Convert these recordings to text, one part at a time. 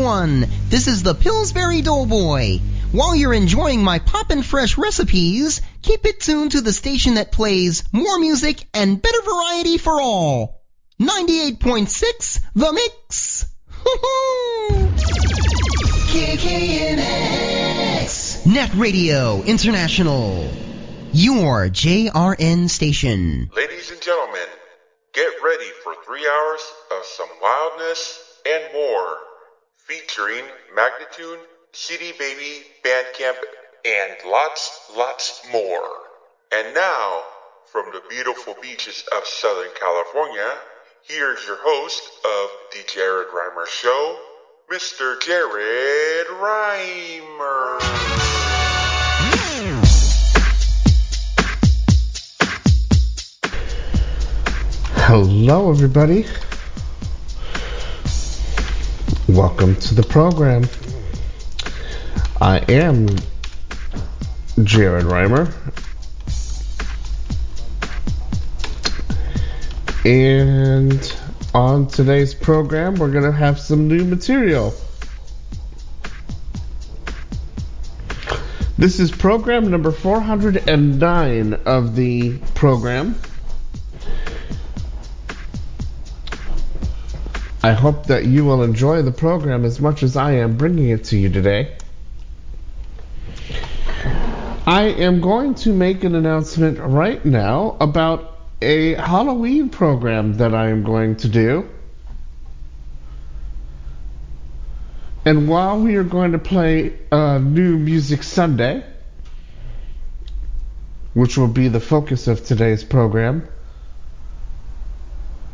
everyone. This is the Pillsbury Doughboy. While you're enjoying my poppin' fresh recipes, keep it tuned to the station that plays more music and better variety for all. 98.6 The Mix. KKNX. Net Radio International. Your JRN station. Ladies and gentlemen, get ready for three hours of some wildness and more, featuring Magnitude, CD Baby, Bandcamp, and lots, lots more. And now, from the beautiful beaches of Southern California, here's your host of the Jared Rimer Show, Mr. Jared Rimer. Hello, everybody. Welcome to the program. I am Jared Rimer. And on today's program, we're going to have some new material. This is program number 409 of the program. I hope that you will enjoy the program as much as I am bringing it to you today. I am going to make an announcement right now about a Halloween program that I am going to do. And while we are going to play uh, New Music Sunday, which will be the focus of today's program,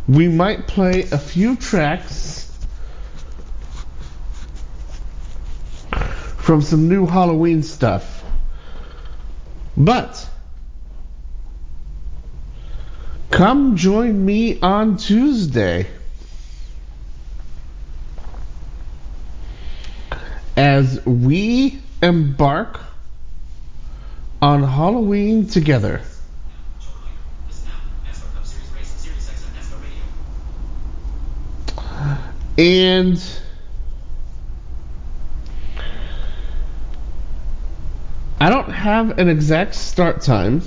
we might play a few tracks from some new Halloween stuff. But come join me on Tuesday as we embark on Halloween together. And I don't have an exact start time.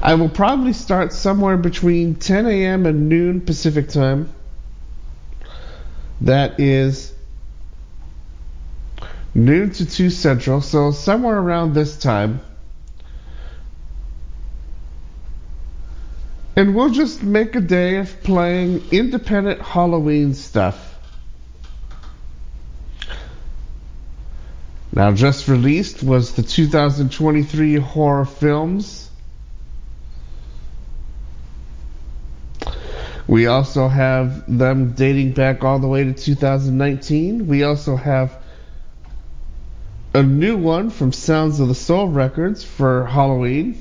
I will probably start somewhere between 10 a.m. and noon Pacific time. That is noon to 2 Central, so somewhere around this time. And we'll just make a day of playing independent Halloween stuff. Now, just released was the 2023 horror films. We also have them dating back all the way to 2019. We also have a new one from Sounds of the Soul Records for Halloween.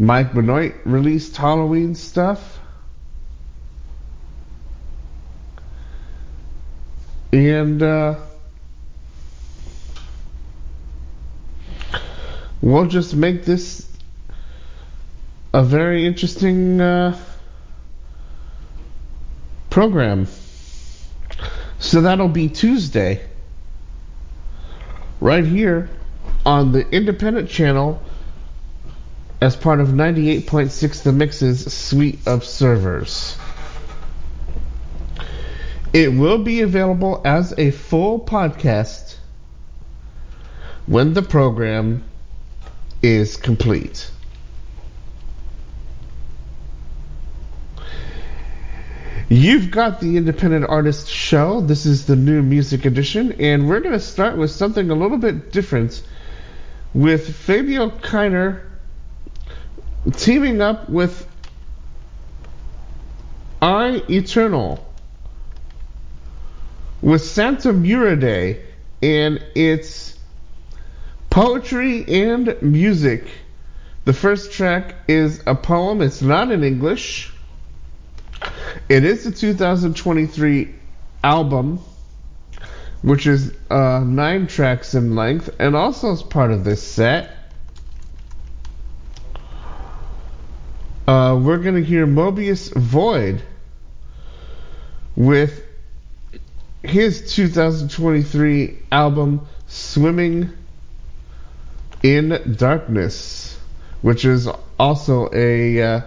Mike Benoit released Halloween stuff. And uh, we'll just make this a very interesting uh, program. So that'll be Tuesday, right here on the independent channel as part of 98.6 The Mix's suite of servers. It will be available as a full podcast when the program is complete. You've got the Independent Artist Show. This is the new music edition, and we're going to start with something a little bit different with Fabio Keiner teaming up with I Eternal with Santa Murade, and it's poetry and music. The first track is a poem, it's not in English. It is the 2023 album, which is uh, nine tracks in length, and also is part of this set. Uh, we're going to hear Moebius Void, with his 2023 album Swimming in Darkness, which is also a uh,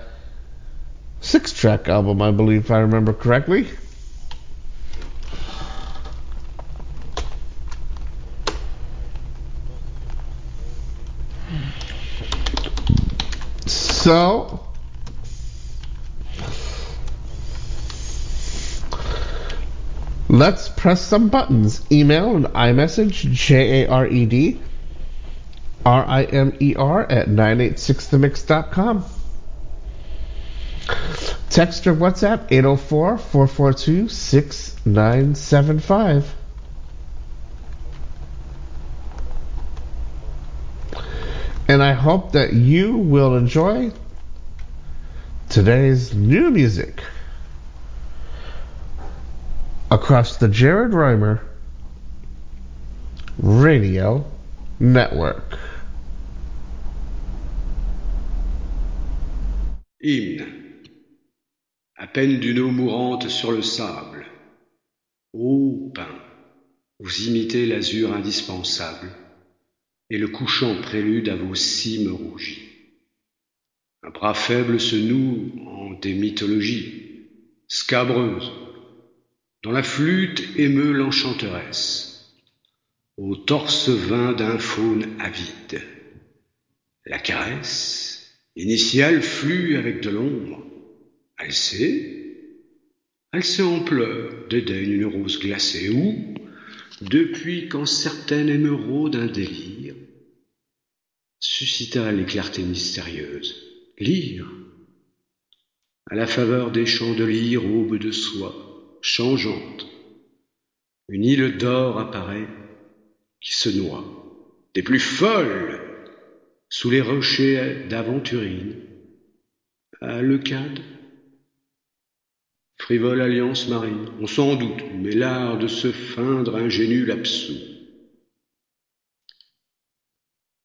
six track album, I believe, if I remember correctly. So, let's press some buttons. Email and iMessage, J A R E D R I M E R at 986themix.com. Text or WhatsApp 804 442 6975. And I hope that you will enjoy today's new music across the Jared Reimer Radio Network. Hymne. À peine d'une eau mourante sur le sable. Ô pain, vous imitez l'azur indispensable et le couchant prélude à vos cimes rougies. Un bras faible se noue en des mythologies scabreuses, dont la flûte émeut l'enchanteresse, au torse vain d'un faune avide. La caresse initiale flue avec de l'ombre. Elle sait, elle sait en pleurs, dédaigne une rose glacée, ou, depuis quand certaine émeraude d'un délire suscita les clartés mystérieuses. Lire, à la faveur des chandeliers aube de soie, changeante, une île d'or apparaît qui se noie, des plus folles, sous les rochers d'aventurine, à Leucade, frivole alliance marine, on s'en doute, mais l'art de se feindre ingénu l'absous.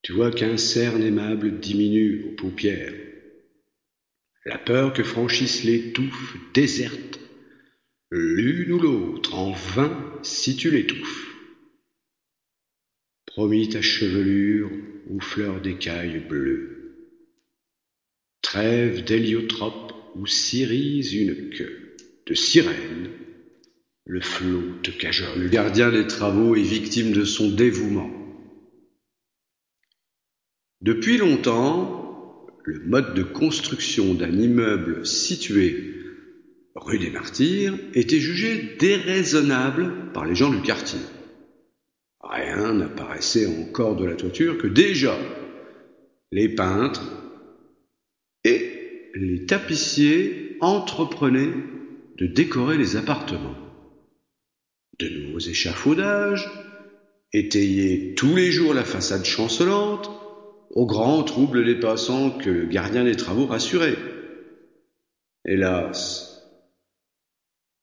Tu vois qu'un cerne aimable diminue aux paupières. La peur que franchisse les touffes désertes, l'une ou l'autre, en vain si tu l'étouffes. Promis ta chevelure aux fleurs d'écailles bleues. Trêve d'héliotrope où s'irise une queue de sirène, le flot te cajole. Le gardien des travaux est victime de son dévouement. Depuis longtemps, le mode de construction d'un immeuble situé rue des Martyrs était jugé déraisonnable par les gens du quartier. Rien n'apparaissait encore de la toiture que déjà les peintres et les tapissiers entreprenaient de décorer les appartements. De nouveaux échafaudages, étayer tous les jours la façade chancelante, au grand trouble des passants que le gardien des travaux rassurait. Hélas,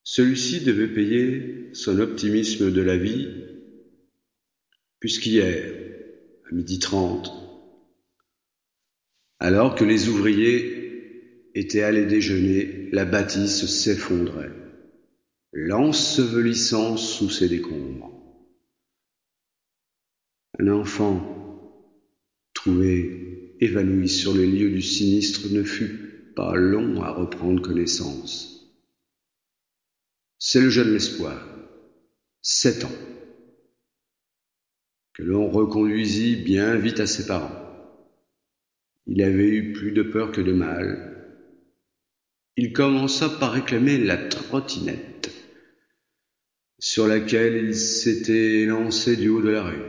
celui-ci devait payer son optimisme de la vie, puisqu'hier, à midi trente, alors que les ouvriers était allé déjeuner, la bâtisse s'effondrait, l'ensevelissant sous ses décombres. Un enfant, trouvé évanoui sur les lieux du sinistre, ne fut pas long à reprendre connaissance. C'est le jeune l'espoir, sept ans, que l'on reconduisit bien vite à ses parents. Il avait eu plus de peur que de mal, il commença par réclamer la trottinette, sur laquelle il s'était lancé du haut de la rue.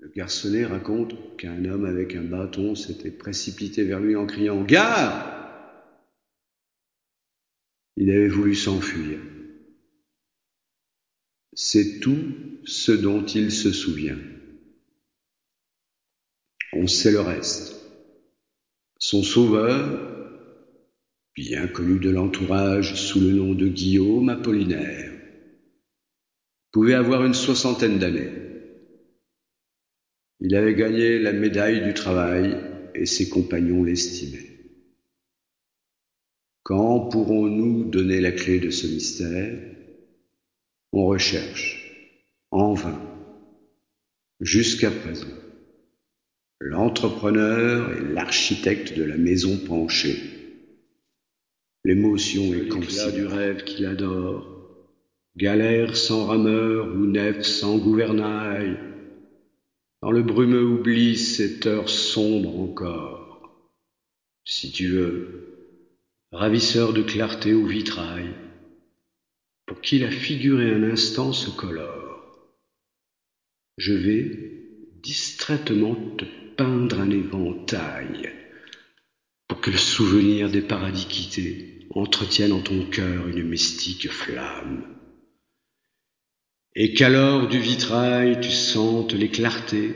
Le garçonnet raconte qu'un homme avec un bâton s'était précipité vers lui en criant Gare Il avait voulu s'enfuir. C'est tout ce dont il se souvient. On sait le reste. Son sauveur, bien connu de l'entourage sous le nom de Guillaume Apollinaire, pouvait avoir une soixantaine d'années. Il avait gagné la médaille du travail et ses compagnons l'estimaient. Quand pourrons-nous donner la clé de ce mystère? On recherche, en vain, jusqu'à présent. L'entrepreneur et l'architecte de la maison penchée. L'émotion est l'éclat du rêve qu'il adore. Galère sans rameur ou nef sans gouvernail. Dans le brumeux oubli, cette heure sombre encore. Si tu veux, ravisseur de clarté au vitrail, pour qui la figure et un instant se colore. Je vais distraitement te peindre un éventail pour que le souvenir des paradis quittés entretienne en ton cœur une mystique flamme. Et qu'alors du vitrail tu sentes les clartés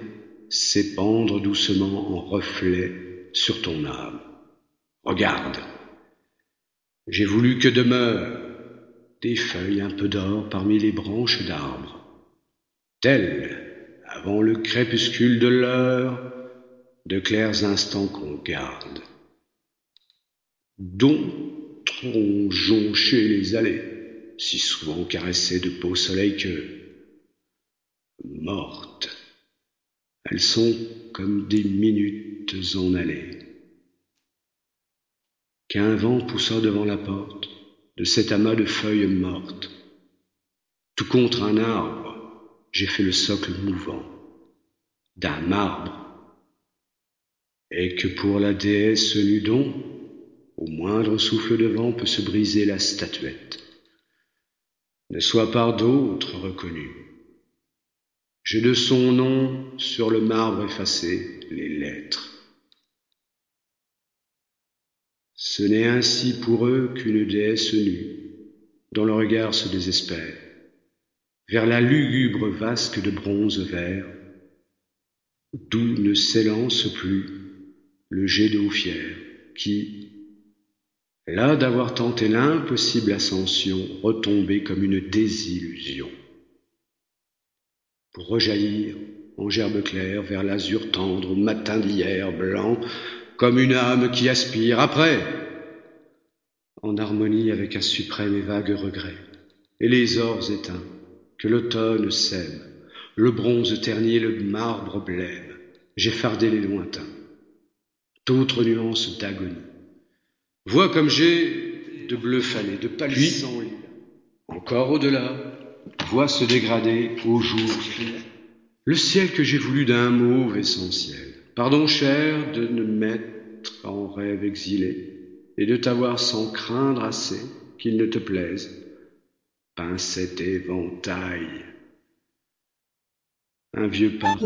s'épandre doucement en reflets sur ton âme. Regarde, j'ai voulu que demeurent des feuilles un peu d'or parmi les branches d'arbres, telles, avant le crépuscule de l'heure, de clairs instants qu'on garde. D'autres ont jonché les allées, si souvent caressées de beau soleil que, mortes, elles sont comme des minutes en allée. Qu'un vent poussa devant la porte de cet amas de feuilles mortes. Tout contre un arbre, j'ai fait le socle mouvant d'un marbre et que pour la déesse Nudon, au moindre souffle de vent peut se briser la statuette. Ne sois par d'autres reconnu. J'ai de son nom sur le marbre effacé les lettres. Ce n'est ainsi pour eux qu'une déesse nue, dont le regard se désespère, vers la lugubre vasque de bronze vert, d'où ne s'élance plus le jet d'eau fière, qui, là d'avoir tenté l'impossible ascension, retombait comme une désillusion, pour rejaillir en gerbe claire vers l'azur tendre au matin d'hier, blanc, comme une âme qui aspire après, en harmonie avec un suprême et vague regret, et les ors éteints, que l'automne sème, le bronze terni le marbre blême, j'ai fardé les lointains, d'autres nuances d'agonie. Vois comme j'ai de bleu fané, de pâlissant lilas. Encore au-delà, vois se dégrader au jour le ciel que j'ai voulu d'un mauve essentiel. Pardon cher de ne mettre en rêve exilé et de t'avoir sans craindre assez qu'il ne te plaise peint cet éventail. Un vieux parc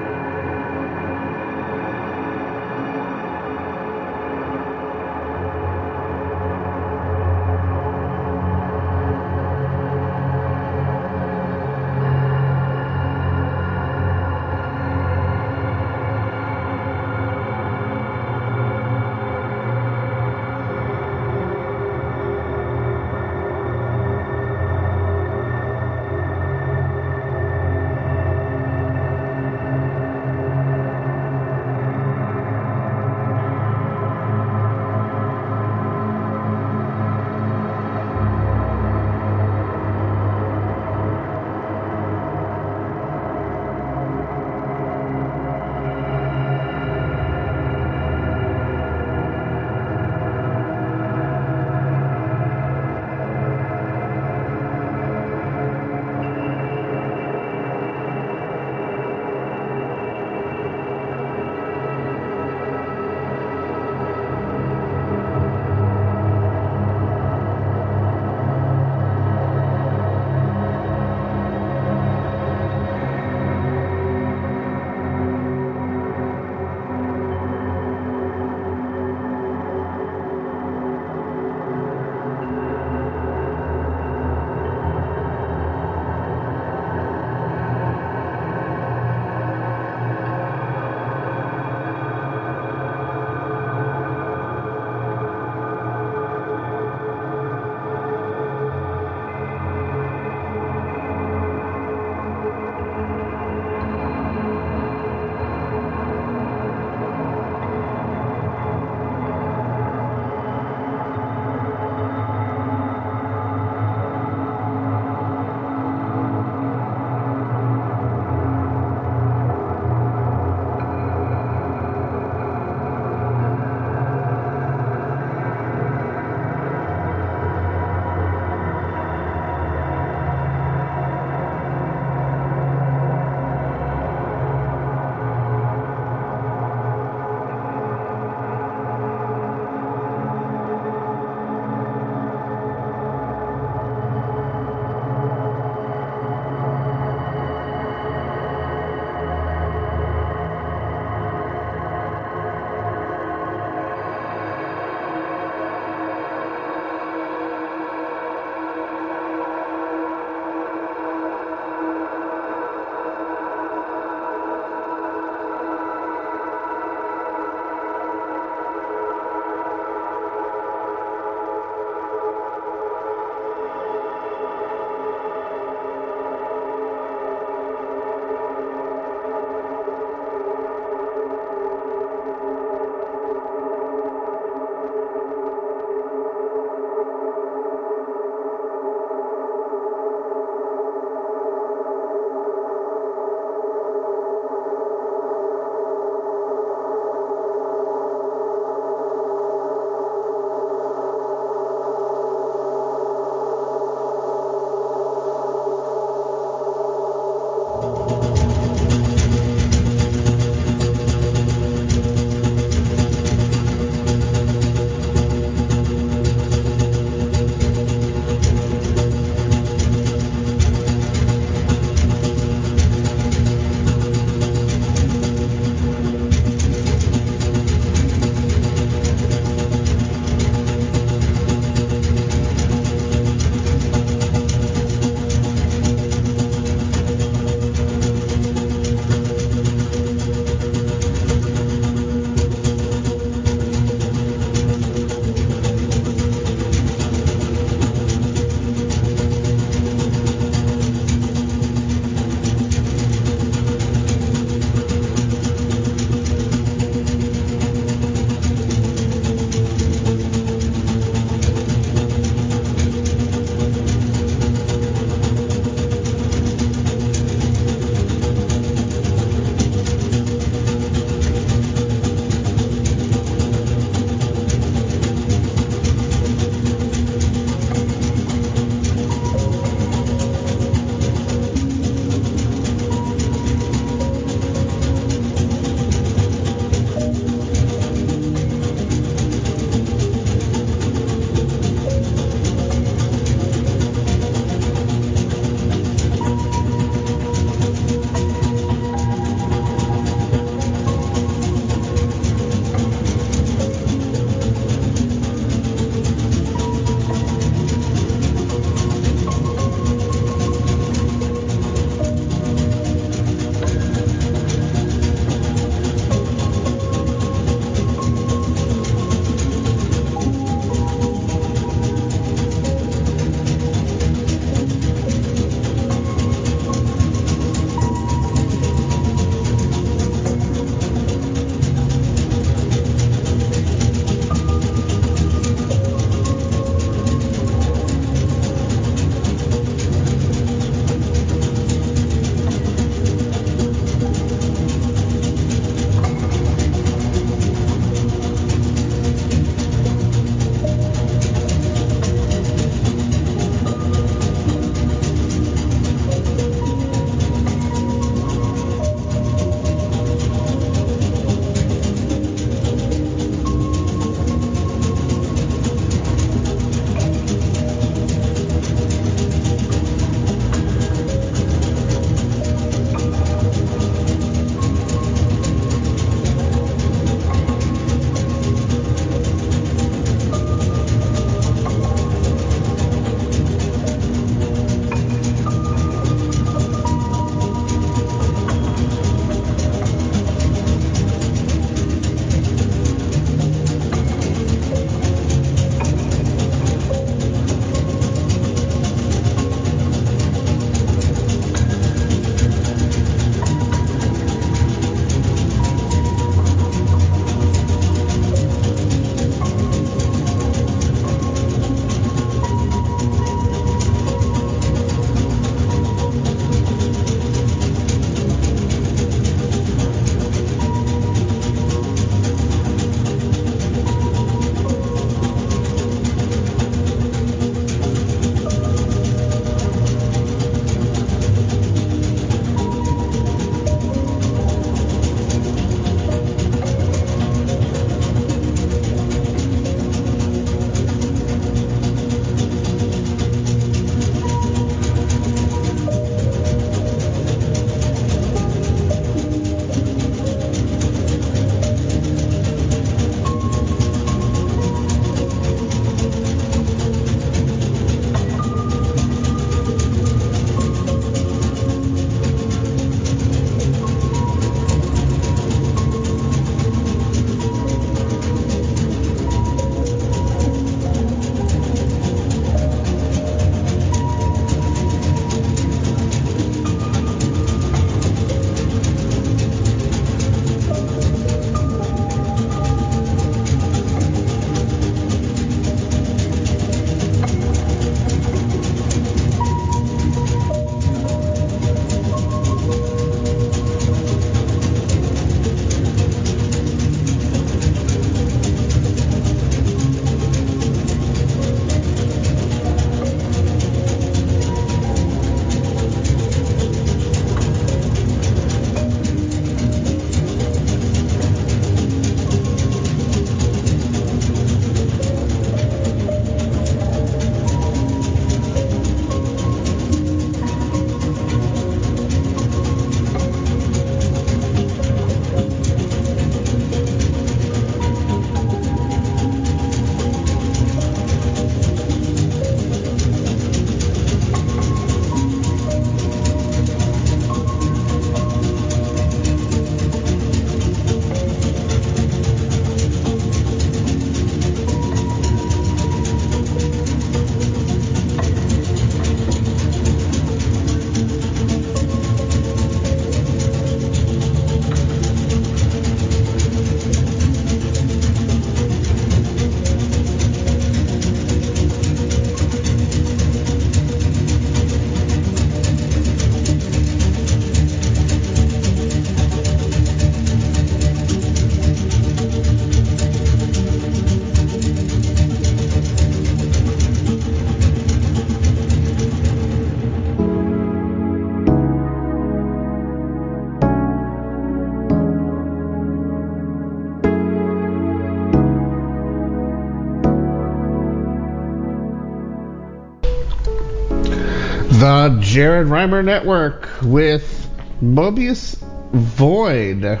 Jared Rimer Network with Moebius Void.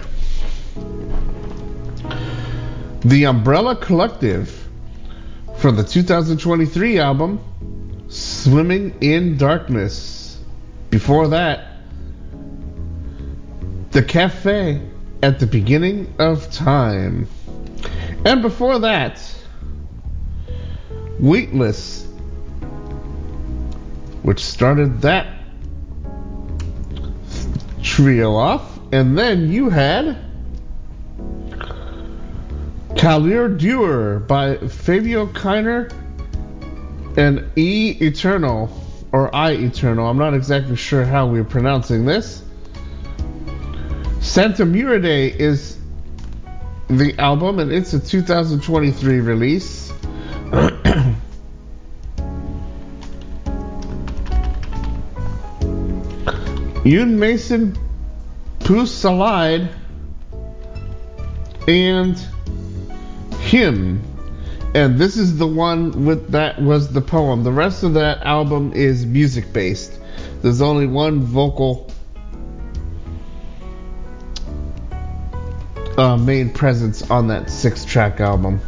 The Umbrella Collective from the 2023 album Swimming in Darkness. Before that, The Cafe at the Beginning of Time. And before that, Weightless which started that trio off. And then you had Couleur d'heure by Fabio Keiner and E Eternal, or I Eternal. I'm not exactly sure how we're pronouncing this. Santa Murade is the album, and it's a 2023 release. Une maison peu solide and Hymne. And this is the one with that was the poem. The rest of that album is music based. There's only one vocal uh, main presence on that six track album.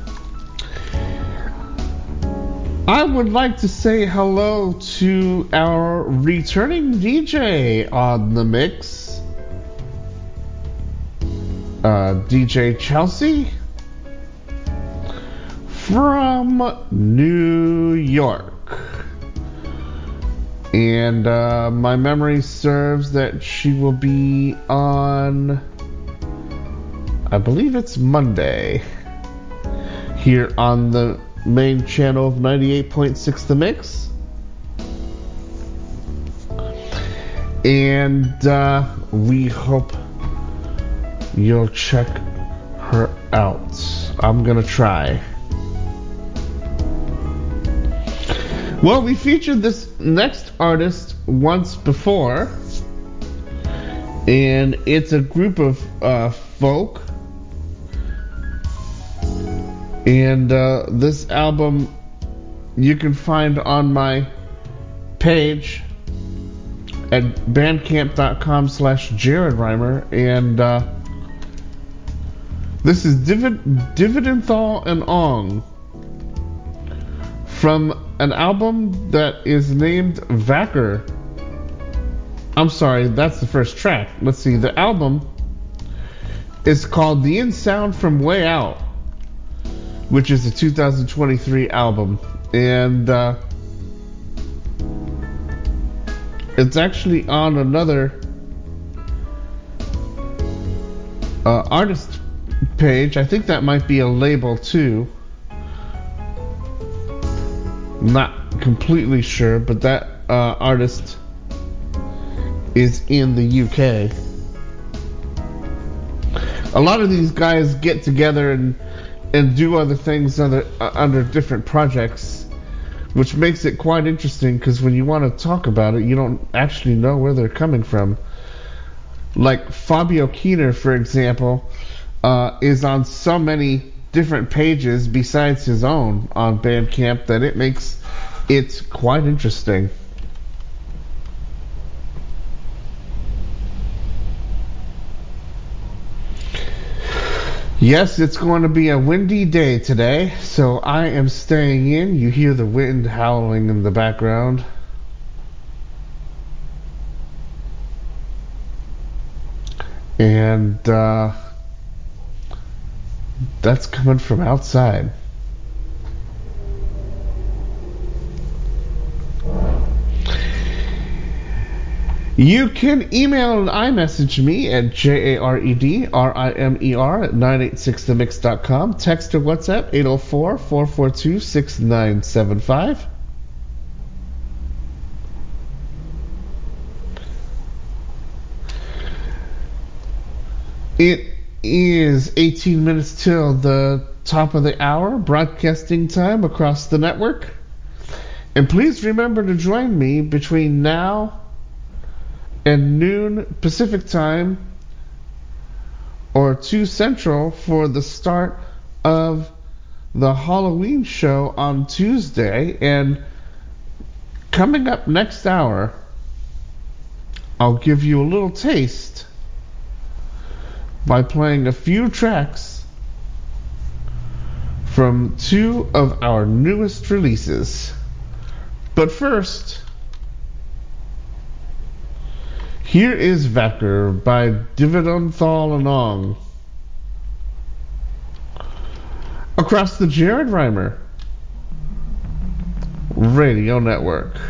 I would like to say hello to our returning DJ on the mix, uh, DJ Chelsea from New York. And uh, my memory serves that she will be on, I believe it's Monday, here on the main channel of 98.6 The Mix. And uh, we hope you'll check her out. I'm gonna try. Well, we featured this next artist once before, and it's a group of uh, folk and uh, this album you can find on my page at bandcamp.com slash Jared Rimer. And uh, this is Divid- Dividenthal and Aumgn from an album that is named Vackar. I'm sorry, that's the first track. Let's see, the album is called The In Sound from Way Out which is a 2023 album, and uh, it's actually on another uh, artist page. I think that might be a label too. Not completely sure, but that uh, artist is in the UK. A lot of these guys get together and and do other things under uh, under different projects, which makes it quite interesting because when you want to talk about it, you don't actually know where they're coming from. Like Fabio Keiner, for example, uh, is on so many different pages besides his own on Bandcamp that it makes it quite interesting. Yes, it's going to be a windy day today, so I am staying in. You hear the wind howling in the background. And uh, that's coming from outside. You can email and iMessage me at J-A-R-E-D-R-I-M-E-R at 986themix.com. Text or WhatsApp 804-442-6975. It is 18 minutes till the top of the hour, broadcasting time across the network. And please remember to join me between now and noon Pacific time or 2 Central for the start of the Halloween show on Tuesday. And coming up next hour, I'll give you a little taste by playing a few tracks from two of our newest releases. But first, here is Vackar by Dividenthal and Aumgn. Across the Jared Rimer Radio Network.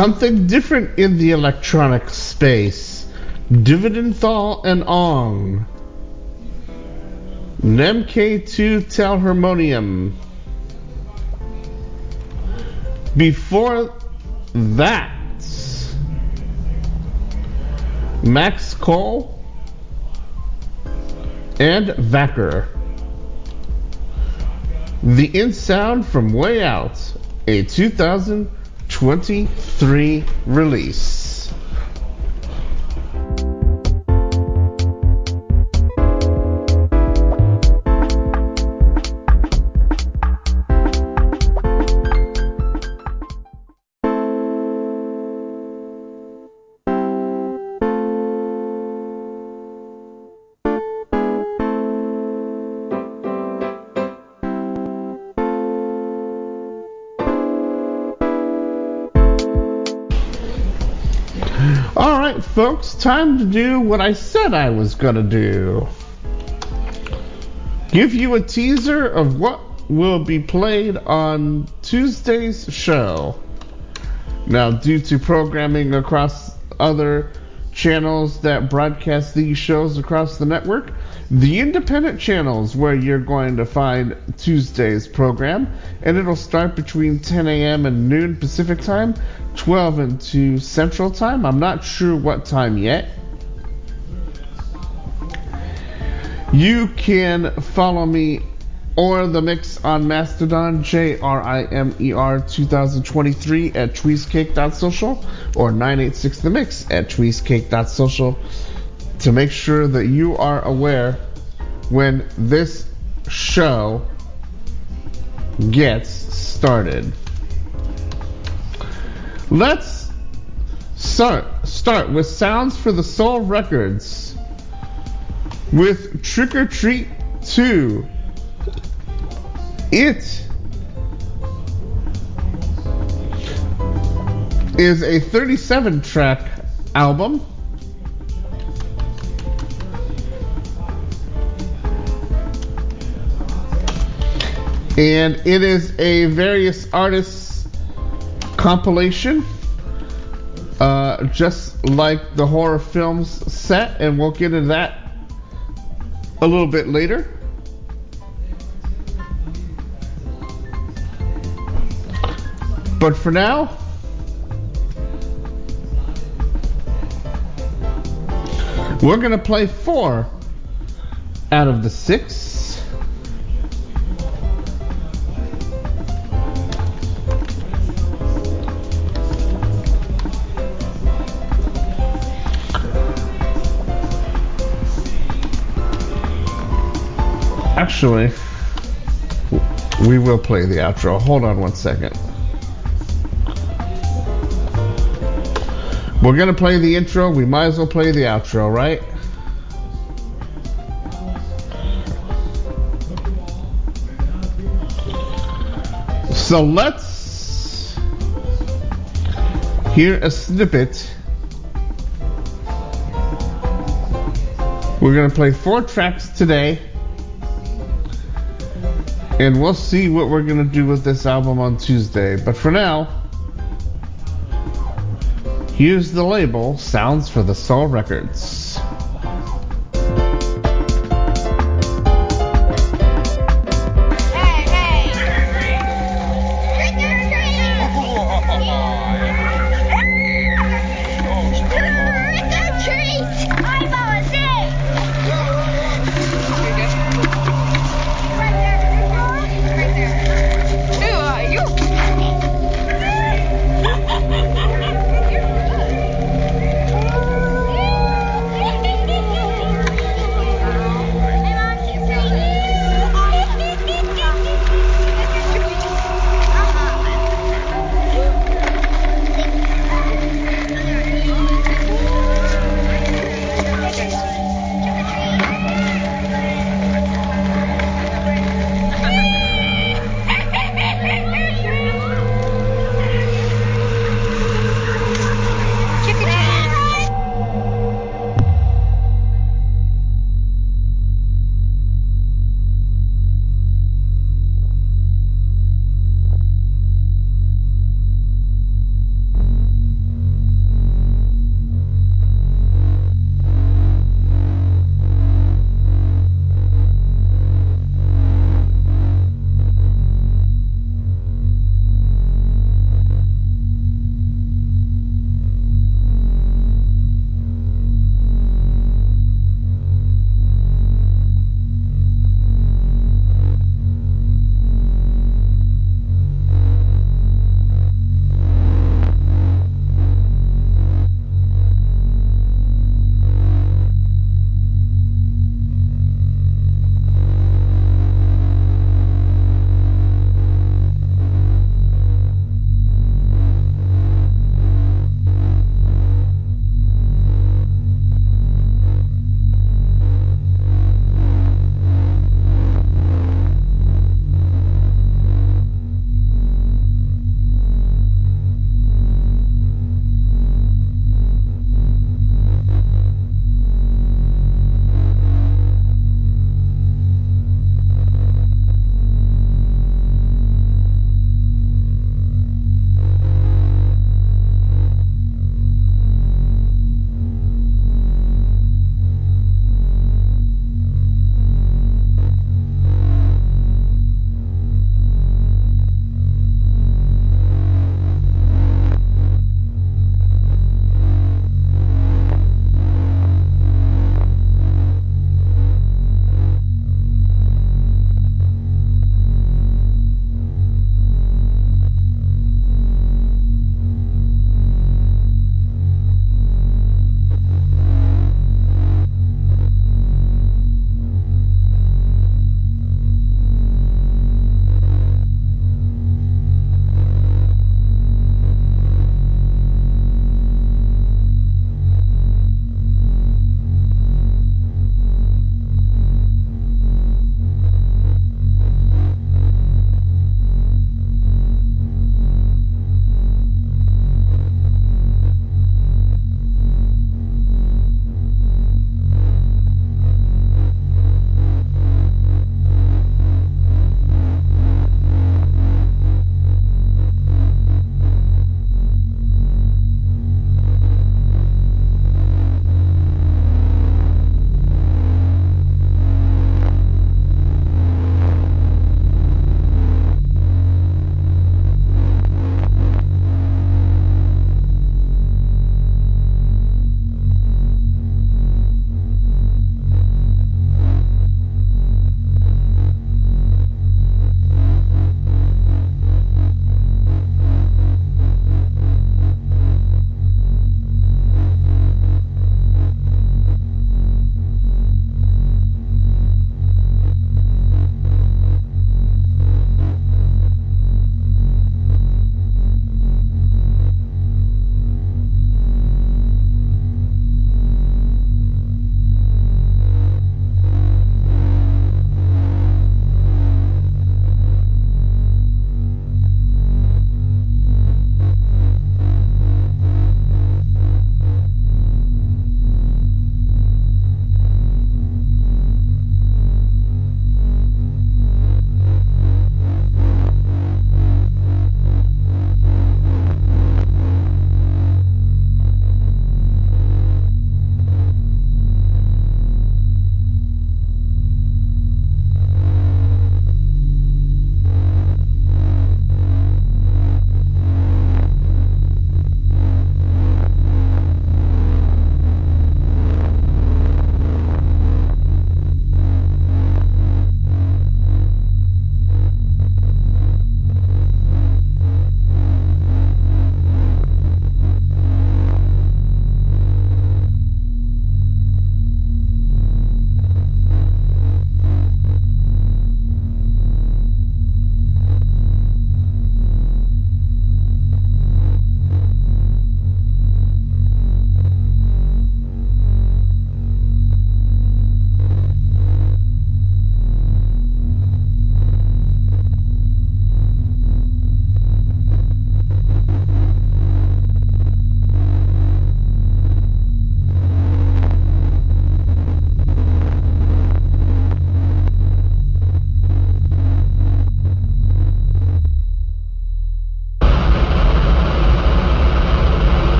Something different in the electronic space. Dividenthal and Aumgn. MkII Telharmonium. Before that, Max Kohl and Vackar. The In Sound from Way Out, a 2023 release. Folks, time to do what I said I was gonna do. Give you a teaser of what will be played on Tuesday's show. Now, due to programming across other channels that broadcast these shows across the network, the independent channels where you're going to find Tuesday's program, and it'll start between 10 a.m. and noon Pacific time, 12 and 2 Central time. I'm not sure what time yet. You can follow me or the mix on Mastodon, J R I M E R 2023 at tweesecake.social or 986 The Mix at tweesecake.social to make sure that you are aware when this show gets started. Let's start start with Sounds for the Soul Records with Trick or Treat 2. It is a 37 track album and it is a various artists compilation uh, just like the horror films set and we'll get into that a little bit later. But for now we're going to play four out of the six Actually, we will play the outro. Hold on one second. We're going to play the intro. We might as well play the outro, right? So let's hear a snippet. We're going to play four tracks today. And we'll see what we're going to do with this album on Tuesday. But for now, here's the label Sounds for the Soul Records.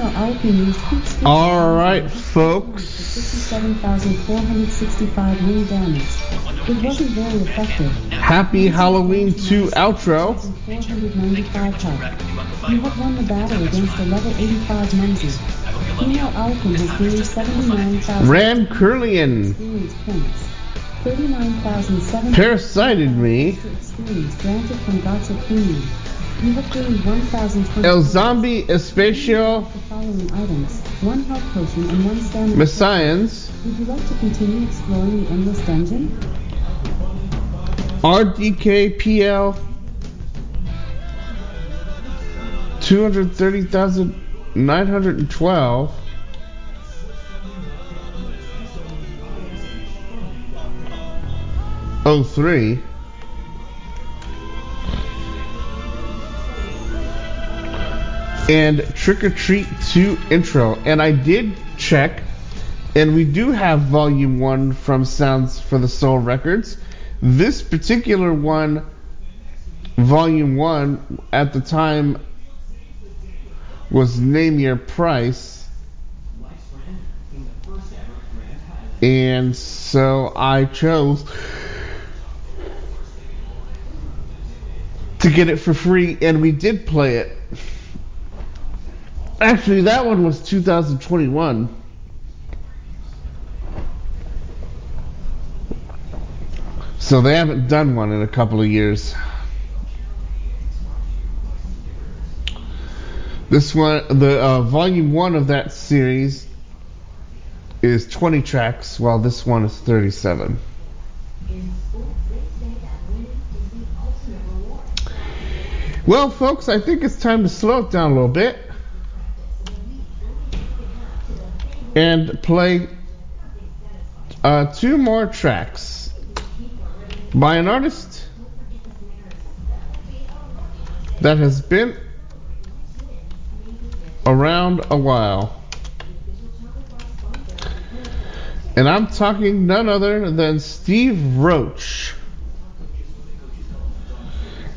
Alpine All right, folks. 57,465 wind damage. It wasn't very effective. Happy Halloween 2 outro. You have won the battle against the level 85 Mumsy. Female Alpine has gained 79,000 Ran Kirlian experience points. 39,700 Parasite In Me. experience granted from Gotcha Premium. You have gained 1,020 El Zombie Espacial the following items. One health potion and one stamina. Misiones. Would you like to continue exploring the endless dungeon? RDKPL 230,912. Oh three. And Trick or Treat 2 intro. And I did check, and we do have volume one from Sounds for the Soul Records. This particular one, volume one, at the time was Name Your Price. And so I chose to get it for free, and we did play it. Actually, that one was 2021. So they haven't done one in a couple of years. This one, the uh, volume one of that series, is 20 tracks, while this one is 37. Well, folks, I think it's time to slow it down a little bit and play uh, two more tracks by an artist that has been around a while. And I'm talking none other than Steve Roach.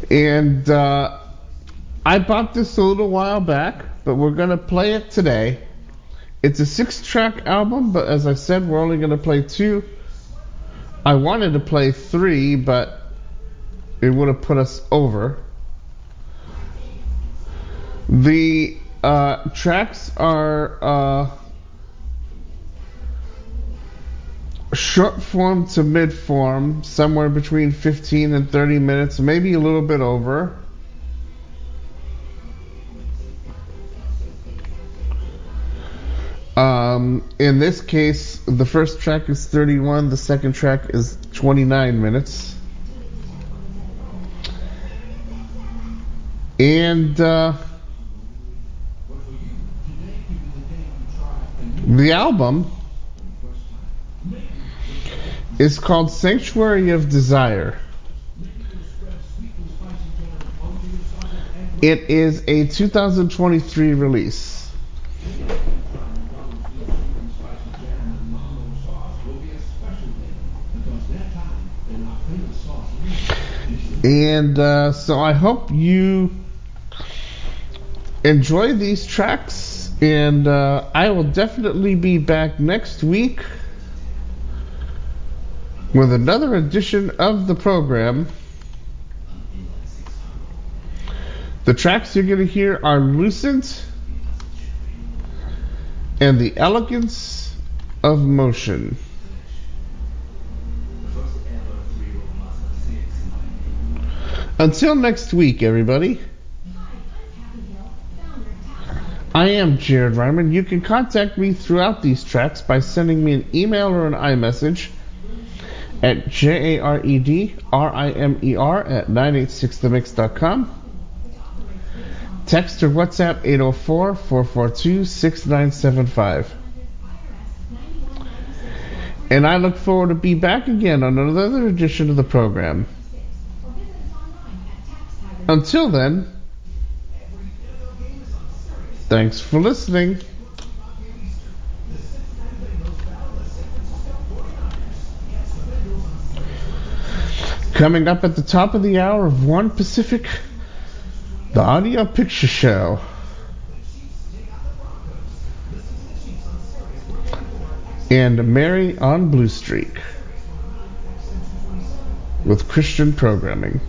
And uh, I bought this a little while back, but we're going to play it today. It's a six track album, but as I said, we're only going to play two. I wanted to play three, but it would have put us over. The uh, tracks are uh, short form to mid form, somewhere between 15 and 30 minutes, maybe a little bit over. Um, in this case, the first track is 31, the second track is 29 minutes. And uh, the album is called Sanctuary of Desire. It is a 2023 release. And uh, so I hope you enjoy these tracks, and uh, I will definitely be back next week with another edition of the program. The tracks you're going to hear are Lucent and The Elegance of Motion. Until next week, everybody. I am Jared Rimer. You can contact me throughout these tracks by sending me an email or an iMessage at J-A-R-E-D-R-I-M-E-R at 986themix.com. Text or WhatsApp 804-442-6975. And I look forward to be back again on another edition of the program. Until then, thanks for listening. Coming up at the top of the hour of 1 Pacific, the Audio Picture Show. and Mary on Blue Streak with Christian programming.